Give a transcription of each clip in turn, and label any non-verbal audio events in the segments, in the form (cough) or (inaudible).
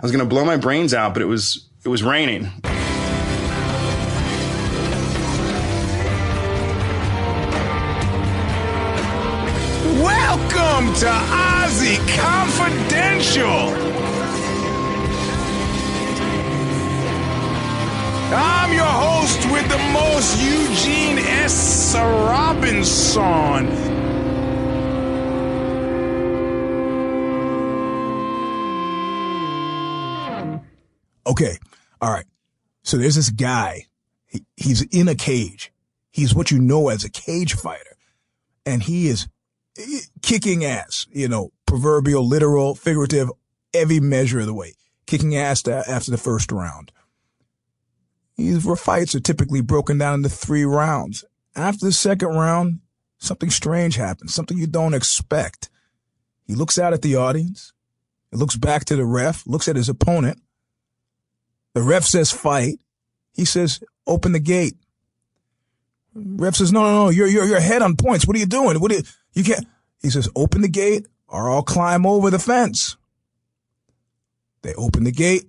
I was going to blow my brains out, but it was it was raining. Welcome to OZY Confidential. I'm your host with the most, Eugene S. Robinson. Okay. All right. So there's this guy. He, he's in a cage. He's what you know as a cage fighter. And he is eh, kicking ass, you know, proverbial, literal, figurative, every measure of the way. Kicking ass after the first round. These fights are typically broken down into three rounds. After the second round, something strange happens, something you don't expect. He looks out at the audience. Looks back to the ref, looks at his opponent, the ref says fight. He says, open the gate. Ref says, no, no, no, you're, you're, you're on points. What are you doing? What do you, you can't. He says, open the gate or I'll climb over the fence. They open the gate.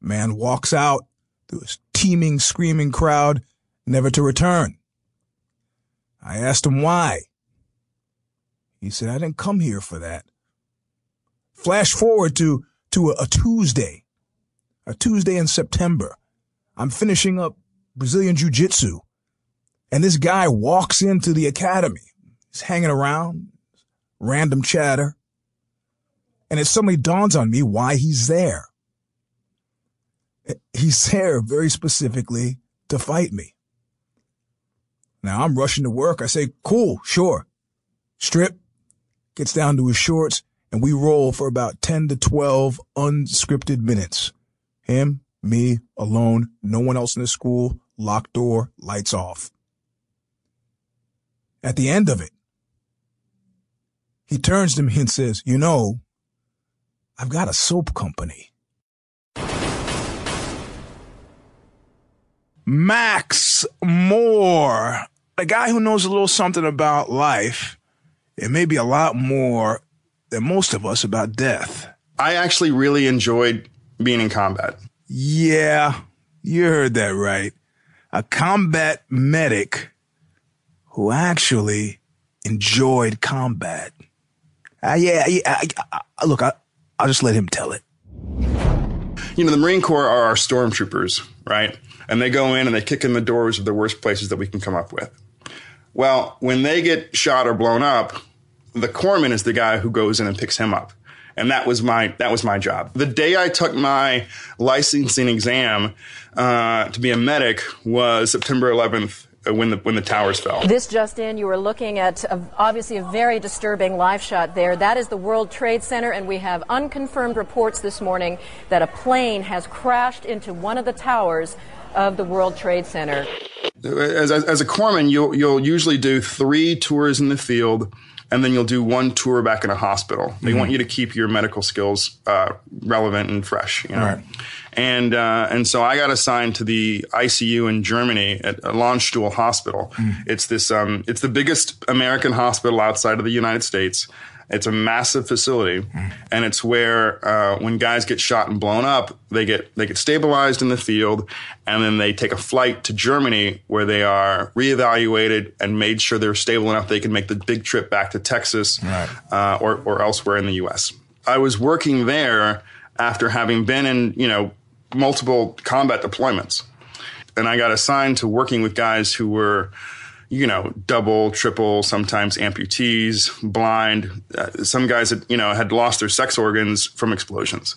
Man walks out through a teeming, screaming crowd, never to return. I asked him why. He said, I didn't come here for that. Flash forward to, to a, a Tuesday a Tuesday in September. I'm finishing up Brazilian Jiu Jitsu. And this guy walks into the academy. He's hanging around, random chatter. And it suddenly dawns on me why he's there. (laughs) He's there very specifically to fight me. Now I'm rushing to work. I say, cool, sure. Strip, gets down to his shorts, and we roll for about 10 to 12 unscripted minutes. Him, me, alone, no one else in the school, locked door, lights off. At the end of it, he turns to me and says, you know, I've got a soap company. Max Moore, a guy who knows a little something about life, and maybe a lot more than most of us about death. I actually really enjoyed being in combat. Yeah, you heard that right. A combat medic who actually enjoyed combat. Uh, yeah, yeah I, look, I, I'll just let him tell it. You know, the Marine Corps are our stormtroopers, right? And they go in and they kick in the doors of the worst places that we can come up with. Well, when they get shot or blown up, the corpsman is the guy who goes in and picks him up and that was my that was my job. The day I took my licensing exam uh, to be a medic was September 11th uh, when the when the towers fell. This just in, you were looking at a, obviously a very disturbing live shot there. That is the World Trade Center, and we have unconfirmed reports this morning that a plane has crashed into one of the towers of the World Trade Center. As, as, as a corpsman, you'll you'll usually do three tours in the field and then you'll do one tour back in a hospital. They mm-hmm. want you to keep your medical skills uh, relevant and fresh. You know? Right. And uh, and so I got assigned to the ICU in Germany at Landstuhl Hospital. Mm. It's this um, it's the biggest American hospital outside of the United States. It's a massive facility, and it's where uh, when guys get shot and blown up, they get they get stabilized in the field, and then they take a flight to Germany where they are reevaluated and made sure they're stable enough they can make the big trip back to Texas right. uh, or or elsewhere in the U.S. I was working there after having been in you know multiple combat deployments, and I got assigned to working with guys who were you know, double, triple, sometimes amputees, blind. Uh, some guys had, you know, had lost their sex organs from explosions.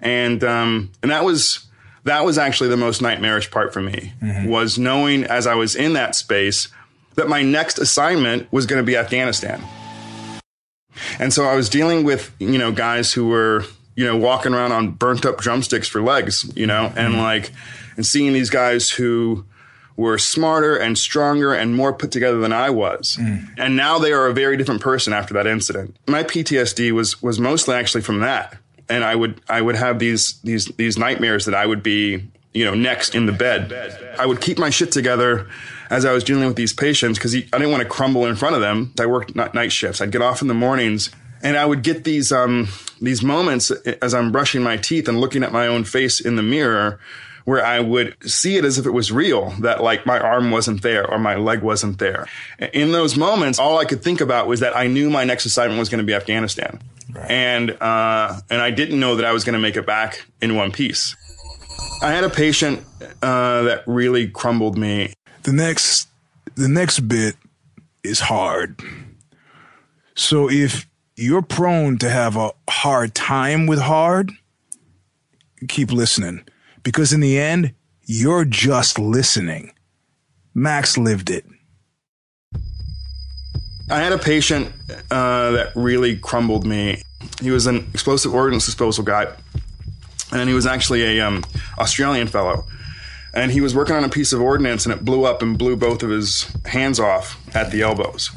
And, um, and that was, that was actually the most nightmarish part for me mm-hmm. was knowing as I was in that space that my next assignment was going to be Afghanistan. And so I was dealing with, you know, guys who were, you know, walking around on burnt up drumsticks for legs, you know, and mm-hmm. like, and seeing these guys who, were smarter and stronger and more put together than I was. Mm. And now they are a very different person after that incident. My PTSD was was mostly actually from that. And I would I would have these these these nightmares that I would be, you know, next in the bed. I would keep my shit together as I was dealing with these patients because I didn't want to crumble in front of them. I worked night shifts. I'd get off in the mornings and I would get these um, these moments as I'm brushing my teeth and looking at my own face in the mirror, where I would see it as if it was real, that like my arm wasn't there or my leg wasn't there. In those moments, all I could think about was that I knew my next assignment was going to be Afghanistan, right. and uh, and I didn't know that I was going to make it back in one piece. I had a patient uh, that really crumbled me. The next, the next bit is hard. So if you're prone to have a hard time with hard, keep listening because in the end, you're just listening. Max lived it. I had a patient uh, that really crumbled me. He was an explosive ordnance disposal guy, and he was actually a um, Australian fellow. And he was working on a piece of ordnance, and it blew up and blew both of his hands off at the elbows,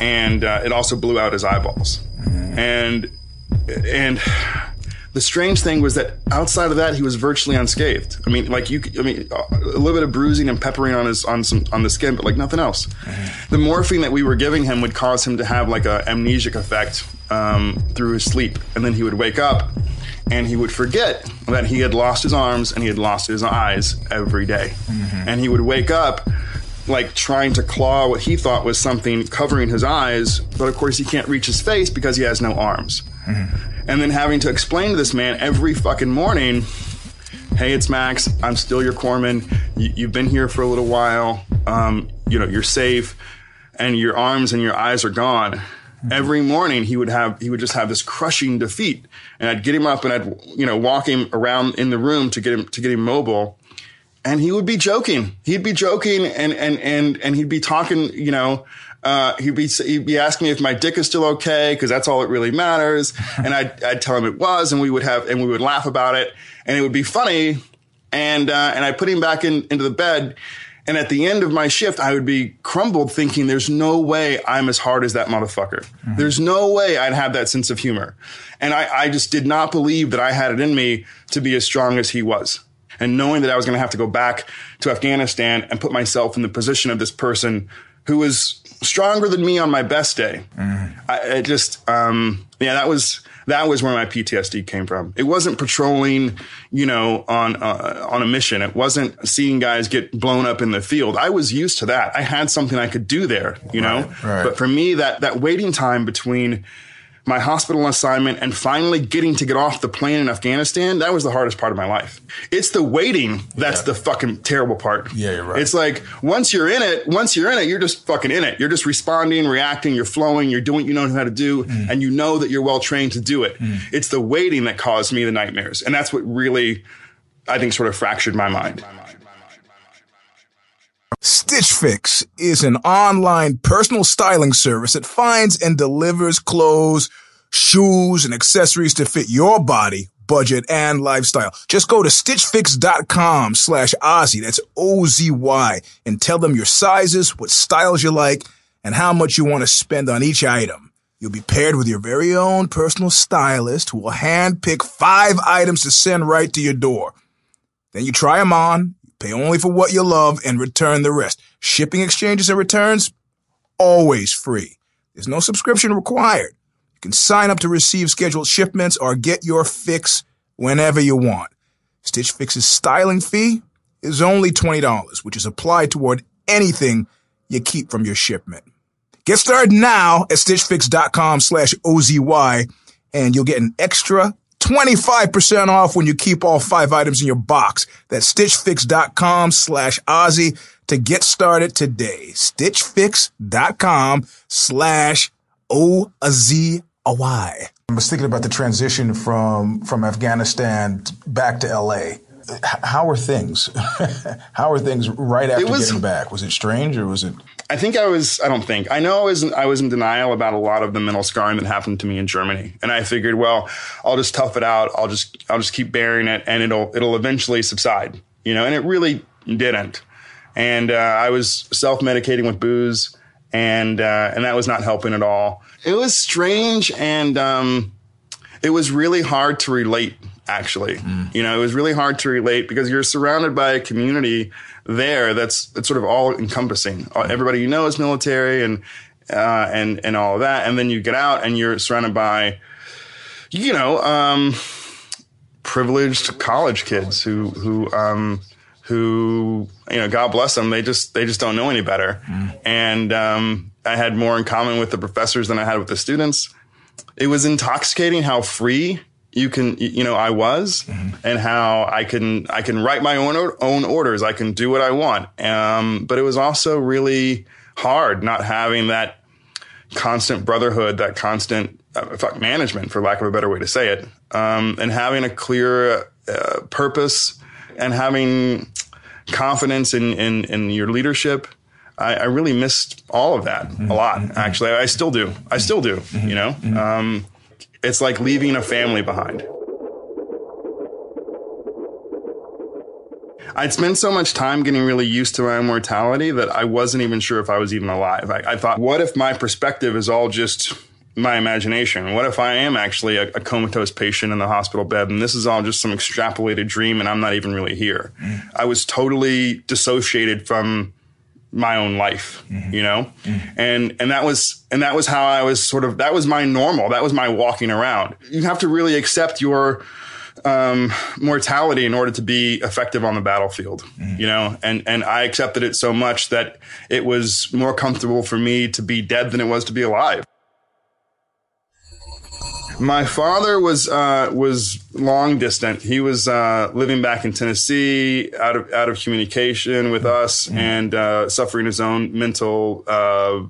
and uh, it also blew out his eyeballs. And and the strange thing was that outside of that, he was virtually unscathed. I mean, like you, I mean, a little bit of bruising and peppering on his on some on the skin, but like nothing else. Mm-hmm. The morphine that we were giving him would cause him to have like a amnesic effect um, through his sleep, and then he would wake up and he would forget that he had lost his arms and he had lost his eyes every day. Mm-hmm. and he would wake up like trying to claw what he thought was something covering his eyes, but of course he can't reach his face because he has no arms. Mm-hmm and then having to explain to this man every fucking morning hey it's max. I'm still your corpsman. You, have been here for a little while. Um, you know you're safe. And your arms and your eyes are gone. Mm-hmm. every morning he would have he would just have this crushing defeat. And i'd get him up and i'd you know walk him around in the room to get him to get him mobile. And he would be joking. He'd be joking and and and and he'd be talking you know uh, he'd be he'd be asking me if my dick is still okay because that's all that really matters, (laughs) and I'd, I'd tell him it was, and we would have and we would laugh about it, and it would be funny, and uh, and I put him back in into the bed, and at the end of my shift, I would be crumbled, thinking, "There's no way I'm as hard as that motherfucker. Mm-hmm. There's no way I'd have that sense of humor," and I, I just did not believe that I had it in me to be as strong as he was. And knowing that I was going to have to go back to Afghanistan and put myself in the position of this person who was stronger than me on my best day. Mm. I, it just, um, yeah, that was that was where my PTSD came from. It wasn't patrolling, you know, on uh, on a mission. It wasn't seeing guys get blown up in the field. I was used to that. I had something I could do there, you right, know. Right. But for me, that that waiting time between my hospital assignment and finally getting to get off the plane in Afghanistan, that was the hardest part of my life. It's the waiting that's yeah. the fucking terrible part. Yeah, you're right. It's like once you're in it, once you're in it, you're just fucking in it. You're just responding, reacting, you're flowing, you're doing what you know how to do, mm. and you know that you're well trained to do it. Mm. It's the waiting that caused me the nightmares. And that's what really, I think, sort of fractured my mind. Stitch Fix is an online personal styling service that finds and delivers clothes, shoes, and accessories to fit your body, budget, and lifestyle. Just go to stitchfix.com slash OZY. That's O-Z-Y and tell them your sizes, what styles you like, and how much you want to spend on each item. You'll be paired with your very own personal stylist who will handpick five items to send right to your door. Then you try them on, Pay only for what you love and return the rest. Shipping exchanges and returns, always free. There's no subscription required. You can sign up to receive scheduled shipments or get your fix whenever you want. Stitch Fix's styling fee is only $20, which is applied toward anything you keep from your shipment. Get started now at stitchfix.com slash OZY and you'll get an extra 25% off when you keep all five items in your box. That's stitchfix.com slash OZY to get started today. Stitchfix.com slash O-Z-Y. I was thinking about the transition from, from Afghanistan back to LA. How were things? (laughs) How were things right after was, getting back? Was it strange or was it? I think I was. I don't think I know. I was. I was in denial about a lot of the mental scarring that happened to me in Germany, and I figured, well, I'll just tough it out. I'll just. I'll just keep bearing it, and it'll. It'll eventually subside. You know, and it really didn't. And uh, I was self medicating with booze, and uh, and that was not helping at all. It was strange, and um, it was really hard to relate. Actually, mm. you know, it was really hard to relate because you're surrounded by a community there that's that's sort of all encompassing. Uh, everybody you know is military, and uh, and and all of that, and then you get out and you're surrounded by, you know, um, privileged college kids who who um, who you know, God bless them, they just they just don't know any better, mm. and um, I had more in common with the professors than I had with the students. It was intoxicating how free you can you know I was mm-hmm. and how I can I can write my own own orders I can do what I want um, but it was also really hard not having that constant brotherhood that constant uh, fuck management for lack of a better way to say it um, and having a clear uh, purpose and having confidence in in, in your leadership I, I, really missed all of that mm-hmm. a lot mm-hmm. actually I still do I still do mm-hmm. you know mm-hmm. um, it's like leaving a family behind. I'd spent so much time getting really used to my mortality that I wasn't even sure if I was even alive. I, I thought, what if my perspective is all just my imagination? What if I am actually a, a, comatose patient in the hospital bed and this is all just some extrapolated dream and I'm not even really here? Mm. I was totally dissociated from my own life, mm-hmm. you know? Mm-hmm. And and that was and that was how I was sort of that was my normal. That was my walking around. You have to really accept your um, mortality in order to be effective on the battlefield, mm-hmm. you know? And and I accepted it so much that it was more comfortable for me to be dead than it was to be alive. My father was uh, was long distant. He was uh, living back in Tennessee, out of out of communication with us, mm-hmm. and uh, suffering his own mental uh,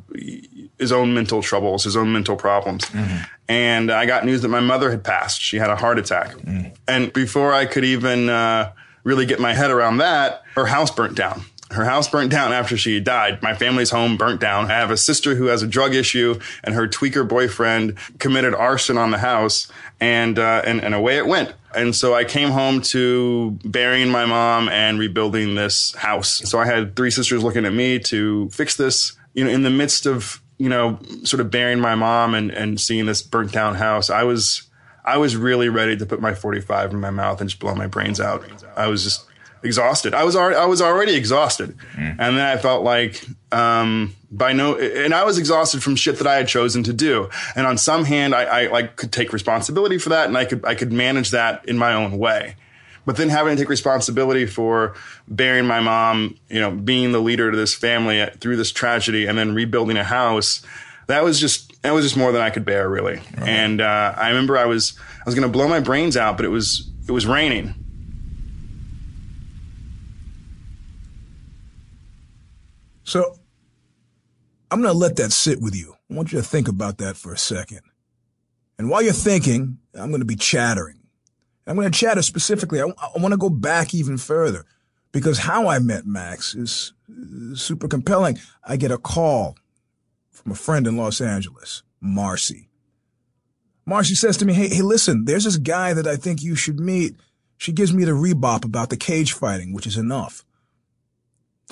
his own mental troubles, his own mental problems. Mm-hmm. And I got news that my mother had passed. She had a heart attack, mm-hmm. and before I could even uh, really get my head around that, her house burnt down. Her house burnt down after she died. My family's home burnt down. I have a sister who has a drug issue, and her tweaker boyfriend committed arson on the house, and uh, and, and away it went. And so I came home to burying my mom and rebuilding this house. So I had three sisters looking at me to fix this. You know, in the midst of you know, sort of burying my mom and and seeing this burnt down house, I was I was really ready to put my 45 in my mouth and just blow my brains out. I was just exhausted. I was already, I was already exhausted. Mm. And then I felt like, um, by no, and I was exhausted from shit that I had chosen to do. And on some hand, I, I like could take responsibility for that and I could, I could manage that in my own way. But then having to take responsibility for burying my mom, you know, being the leader to this family through this tragedy and then rebuilding a house, that was just, that was just more than I could bear really. Right. And, uh, I remember I was, I was going to blow my brains out, but it was, it was raining So I'm going to let that sit with you. I want you to think about that for a second. And while you're thinking, I'm going to be chattering. I'm going to chatter specifically. I, I want to go back even further because how I met Max is, super compelling. I get a call from a friend in Los Angeles, Marcy. Marcy says to me, Hey, hey, listen, there's this guy that I think you should meet. She gives me the rebop about the cage fighting, which is enough.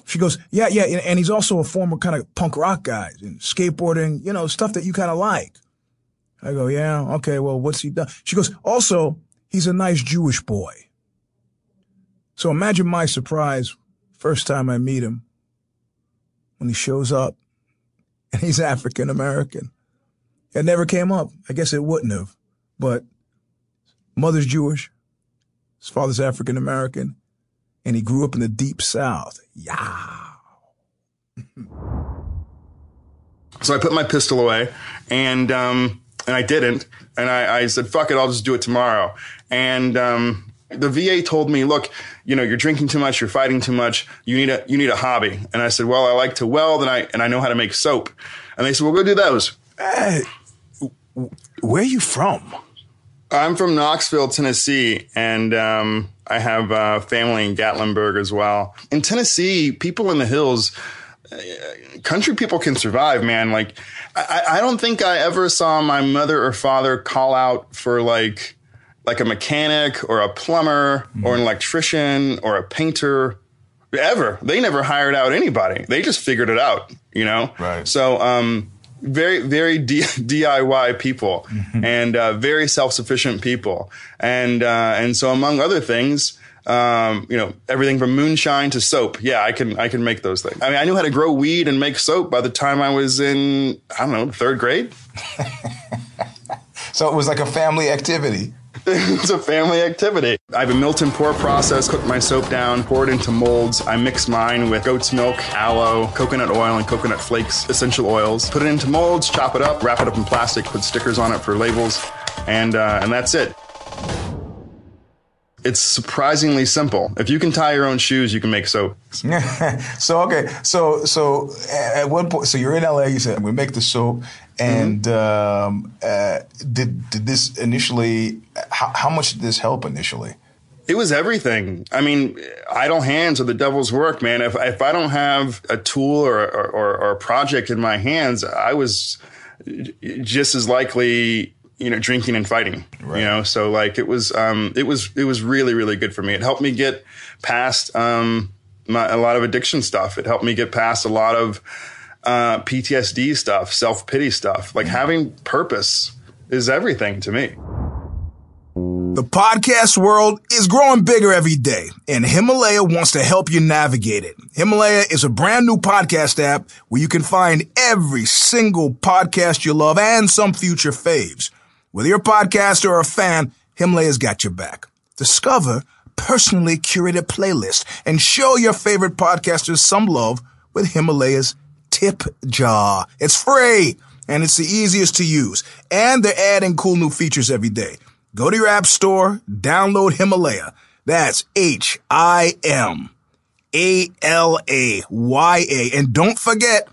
She goes, yeah, yeah. And he's also a former kind of punk rock guy and skateboarding, you know, stuff that you kind of like. I go, yeah, okay. Well, what's he done? She goes, also, he's a nice Jewish boy. So imagine my surprise first time I meet him when he shows up (laughs) and he's African American. It never came up. I guess it wouldn't have, but mother's Jewish. His father's African American and he grew up in the deep south. Yeah. so I put my pistol away and, um, and I didn't. And I, I, said, fuck it, I'll just do it tomorrow. And, um, the VA told me, look, you know, you're drinking too much, you're fighting too much, you need a, you need a hobby. And I said, well, I like to weld and I, and I know how to make soap. And they said, well, go do those. Hey, where are you from? I'm from Knoxville, Tennessee, and um, I have uh, family in Gatlinburg as well. In Tennessee, people in the hills, uh, country people can survive, man. Like, I, I don't think I ever saw my mother or father call out for like, like a mechanic or a plumber mm. or an electrician or a painter ever. They never hired out anybody. They just figured it out, you know? Right. So, um, very very D- (laughs) DIY people mm-hmm. and uh, very self sufficient people, and uh, and so among other things, um, you know, everything from moonshine to soap. Yeah, I can I can make those things. I mean, I knew how to grow weed and make soap by the time I was in I don't know third grade. (laughs) so it was like a family activity. (laughs) it's a family activity. I have a melt and pour process, cook my soap down, pour it into molds. I mix mine with goat's milk, aloe, coconut oil, and coconut flakes, essential oils. Put it into molds, chop it up, wrap it up in plastic, put stickers on it for labels, and uh, and that's it. It's surprisingly simple. If you can tie your own shoes, you can make soap. (laughs) so okay, so so at one point, so you're in LA. You said we make the soap, and mm-hmm. um, uh, did did this initially? How, how much did this help initially? It was everything. I mean, idle hands are the devil's work, man. If if I don't have a tool or or, or a project in my hands, I was just as likely you know, drinking and fighting, right. you know, so like it was, um, it was, it was really, really good for me. It helped me get past, um, my, a lot of addiction stuff. It helped me get past a lot of, uh, PTSD stuff, self pity stuff. Like mm-hmm. having purpose is everything to me. The podcast world is growing bigger every day, and Himalaya wants to help you navigate it. Himalaya is a brand new podcast app where you can find every single podcast you love and some future faves. Whether you're a podcaster or a fan, Himalaya's got your back. Discover personally curated playlists and show your favorite podcasters some love with Himalaya's tip jar. It's free and it's the easiest to use. And they're adding cool new features every day. Go to your app store, download Himalaya. That's H I M A L A Y A. And don't forget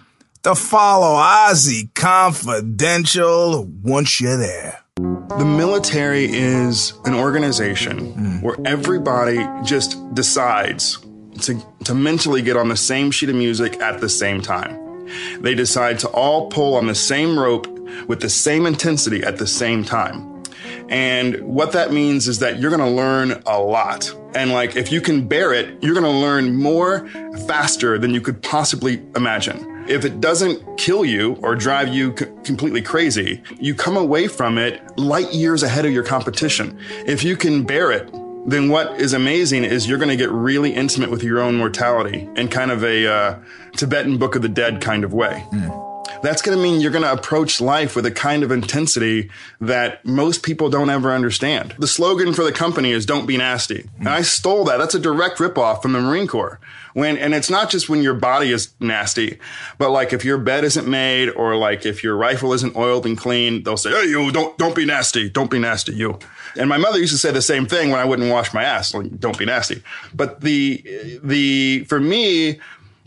to follow OZY Confidential once you're there. The military is an organization mm. where everybody just decides to, to mentally get on the same sheet of music at the same time. They decide to all pull on the same rope with the same intensity at the same time. And what that means is that you're going to learn a lot. And like, if you can bear it, you're going to learn more faster than you could possibly imagine. If it doesn't kill you or drive you c- completely crazy, you come away from it light years ahead of your competition. If you can bear it, then what is amazing is you're going to get really intimate with your own mortality in kind of a uh, Tibetan Book of the Dead kind of way. Mm that's going to mean you're going to approach life with a kind of intensity that most people don't ever understand. The slogan for the company is "Don't be nasty," and I stole that. That's a direct ripoff from the Marine Corps. When and it's not just when your body is nasty, but like if your bed isn't made or like if your rifle isn't oiled and clean, they'll say, "Hey, you don't don't be nasty, don't be nasty, you." And my mother used to say the same thing when I wouldn't wash my ass, like, "Don't be nasty." But the the for me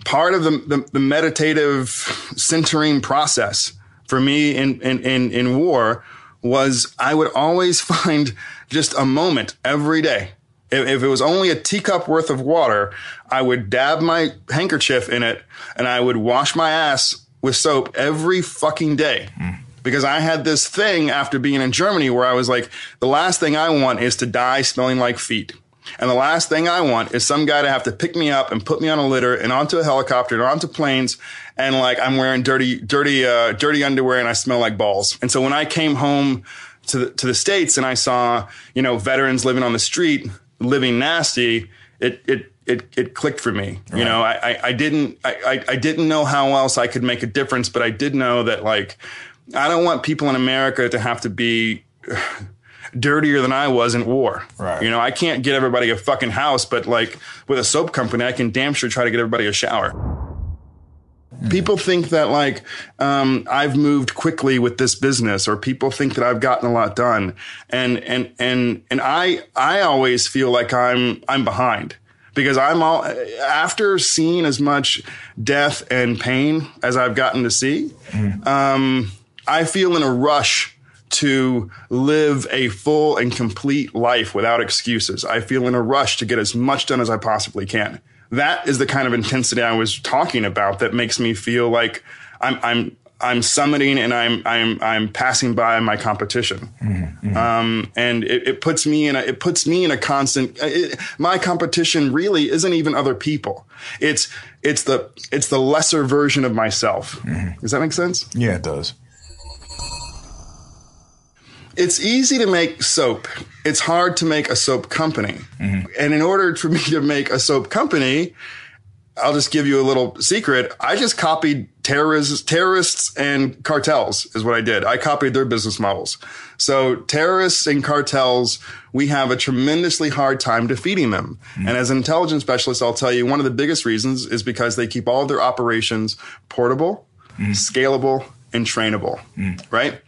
part of the, the, the meditative centering process for me in, in, in, in war was I would always (laughs) find just a moment every day. If, if, it was only a teacup worth of water, I would dab my handkerchief in it and I would wash my ass with soap every fucking day. Mm. Because I had this thing after being in Germany where I was like, the last thing I want is to die smelling like feet. And the last thing I want is some guy to have to pick me up and put me on a litter and onto a helicopter and onto planes. And like I'm wearing dirty, dirty, uh, dirty underwear and I smell like balls. And so when I came home to the, to the States and I saw, you know, veterans living on the street, living nasty, it, it, it, it clicked for me. Right. You know, I, I, I didn't, I, I didn't know how else I could make a difference, but I did know that like, I don't want people in America to have to be dirtier than I was in war. Right. You know, I can't get everybody a fucking house, but like with a soap company, I can damn sure try to get everybody a shower. Mm. People think that like um, I've moved quickly with this business, or people think that I've gotten a lot done, and and and and I I always feel like I'm I'm behind because I'm all after seeing as much death and pain as I've gotten to see. Mm. Um, I feel in a rush to live a full and complete life without excuses. I feel in a rush to get as much done as I possibly can. That is the kind of intensity I was talking about that makes me feel like I'm, I'm, I'm summiting and I'm, I'm, I'm passing by my competition. Mm-hmm. Um, and it, it, puts me in a, it puts me in a constant, it, my competition really isn't even other people. It's, it's the, it's the lesser version of myself. Mm-hmm. Does that make sense? Yeah, it does It's easy to make soap. It's hard to make a soap company. Mm-hmm. And in order for me to make a soap company, I'll just give you a little secret. I just copied terrorists, terrorists and cartels is what I did. I copied their business models. So terrorists and cartels, we have a tremendously hard time defeating them. Mm-hmm. And as an intelligence specialist, I'll tell you one of the biggest reasons is because they keep all of their operations portable, mm-hmm. scalable, and trainable, right?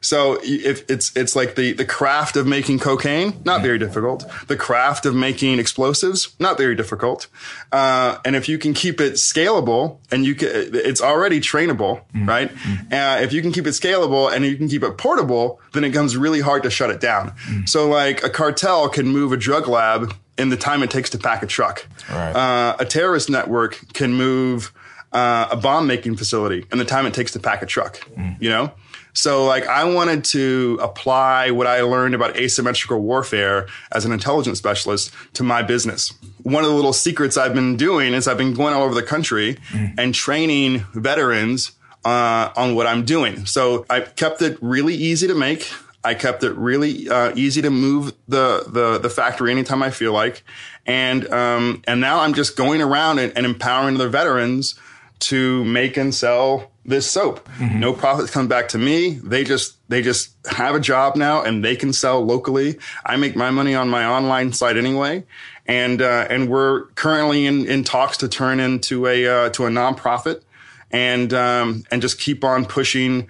So if it's it's like the the craft of making cocaine, not very difficult. The craft of making explosives, not very difficult. Uh, and if you can keep it scalable and you can, it's already trainable, right? Uh, if you can keep it scalable and you can keep it portable, then it becomes really hard to shut it down. So like a cartel can move a drug lab in the time it takes to pack a truck. Right. Uh, a terrorist network can move uh, a bomb making facility in the time it takes to pack a truck. You know. So, like, I wanted to apply what I learned about asymmetrical warfare as an intelligence specialist to my business. One of the little secrets I've been doing is I've been going all over the country and training veterans uh, on what I'm doing. So, I kept it really easy to make. I kept it really uh, easy to move the, the the factory anytime I feel like, and um, and now I'm just going around and, and empowering the veterans to make and sell this soap. No profits come back to me. They just they just have a job now and they can sell locally. I make my money on my online site anyway. And uh, and we're currently in, in talks to turn into a uh, to a nonprofit and um, and just keep on pushing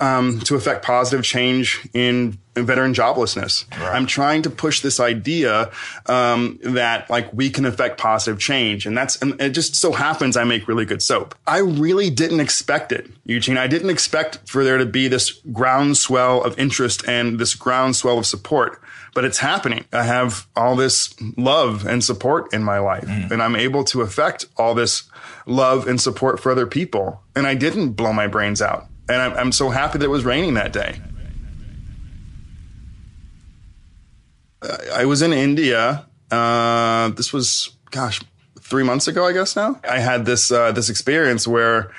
um, to affect positive change in veteran joblessness. I'm trying to push this idea um, that like we can affect positive change, and that's and it just so happens I make really good soap. I really didn't expect it, Eugene. I didn't expect for there to be this groundswell of interest and this groundswell of support. But it's happening. I have all this love and support in my life, and I'm able to affect all this love and support for other people. And I didn't blow my brains out. And I'm, I'm so happy that it was raining that day. I was in India. Uh, this was, gosh, three months ago, I guess now. I had this uh, this experience where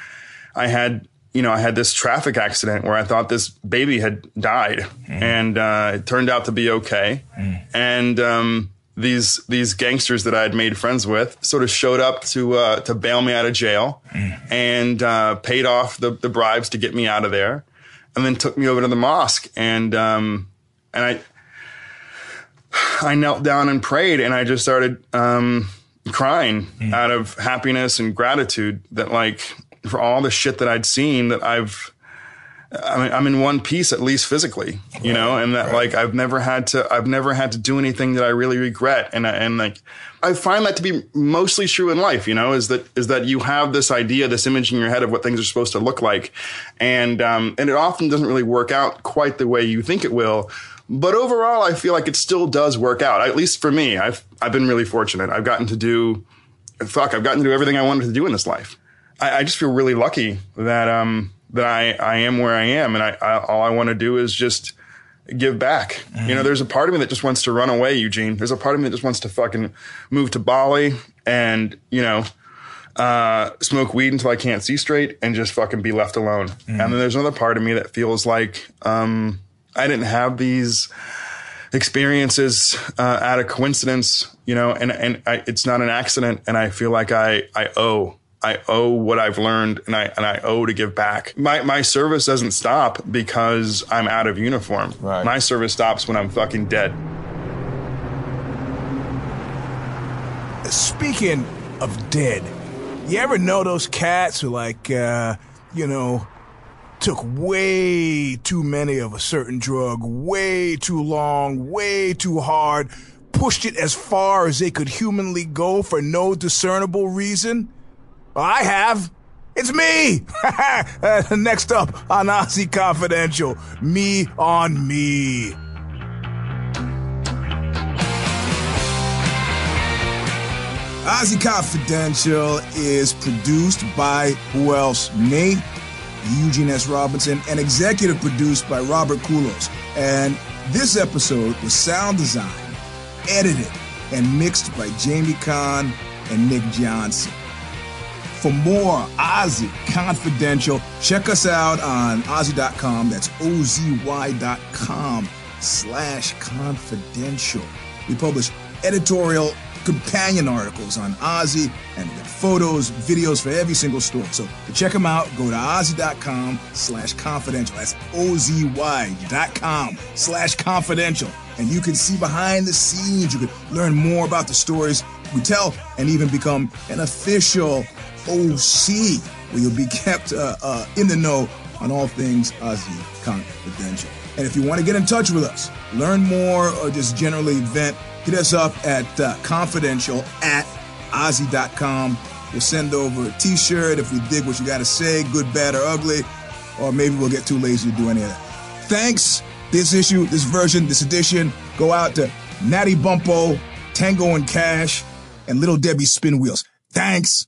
I had, you know, I had this traffic accident where I thought this baby had died, and uh, it turned out to be okay. And um, these these gangsters that I had made friends with sort of showed up to uh, to bail me out of jail, and uh, paid off the the bribes to get me out of there, and then took me over to the mosque, and um, and I. I knelt down and prayed, and I just started um, crying out of happiness and gratitude that, like, for all the shit that I'd seen, that I've, I mean, I'm in one piece at least physically, you know, and that like I've never had to, I've never had to do anything that I really regret, and I- and like I find that to be mostly true in life, you know, is that is that you have this idea, this image in your head of what things are supposed to look like, and um, and it often doesn't really work out quite the way you think it will. But overall, I feel like it still does work out. At least for me, I've I've been really fortunate. I've gotten to do, fuck, I've gotten to do everything I wanted to do in this life. I, I just feel really lucky that um that I I am where I am, and I, I all I want to do is just give back. You know, there's a part of me that just wants to run away, Eugene. There's a part of me that just wants to fucking move to Bali and you know uh, smoke weed until I can't see straight and just fucking be left alone. And then there's another part of me that feels like um, I didn't have these experiences uh, out of coincidence, you know, and and I, it's not an accident. And I feel like I I owe. I owe what I've learned and I and I owe to give back. My my service doesn't stop because I'm out of uniform. Right. My service stops when I'm fucking dead. Speaking of dead, you ever know those cats who like, uh, you know, took way too many of a certain drug, way too long, way too hard, pushed it as far as they could humanly go for no discernible reason? I have. It's me! (laughs) Next up on OZY Confidential, me on me. OZY Confidential is produced by who else? Me, Eugene S. Robinson, and executive produced by Robert Kulos. And this episode was sound designed, edited, and mixed by Jamie Kahn and Nick Johnson. For more OZY Confidential. Check us out on OZY.com. That's O-Z-Y.com slash confidential. We publish editorial companion articles on OZY and photos, videos for every single story. So to check them out, go to OZY.com slash confidential. That's O-Z-Y.com slash confidential. And you can see behind the scenes. You can learn more about the stories we tell and even become an official OC where you'll be kept uh, uh, in the know on all things OZY Confidential. And if you want to get in touch with us, learn more, or just generally vent, hit us up at uh, confidential at ozy.com. We'll send over a t shirt if we dig what you got to say, good, bad, or ugly, or maybe we'll get too lazy to do any of that. Thanks. This issue, this version, this edition go out to Natty Bumppo, Tango and Cash, and Little Debbie Spin Wheels. Thanks.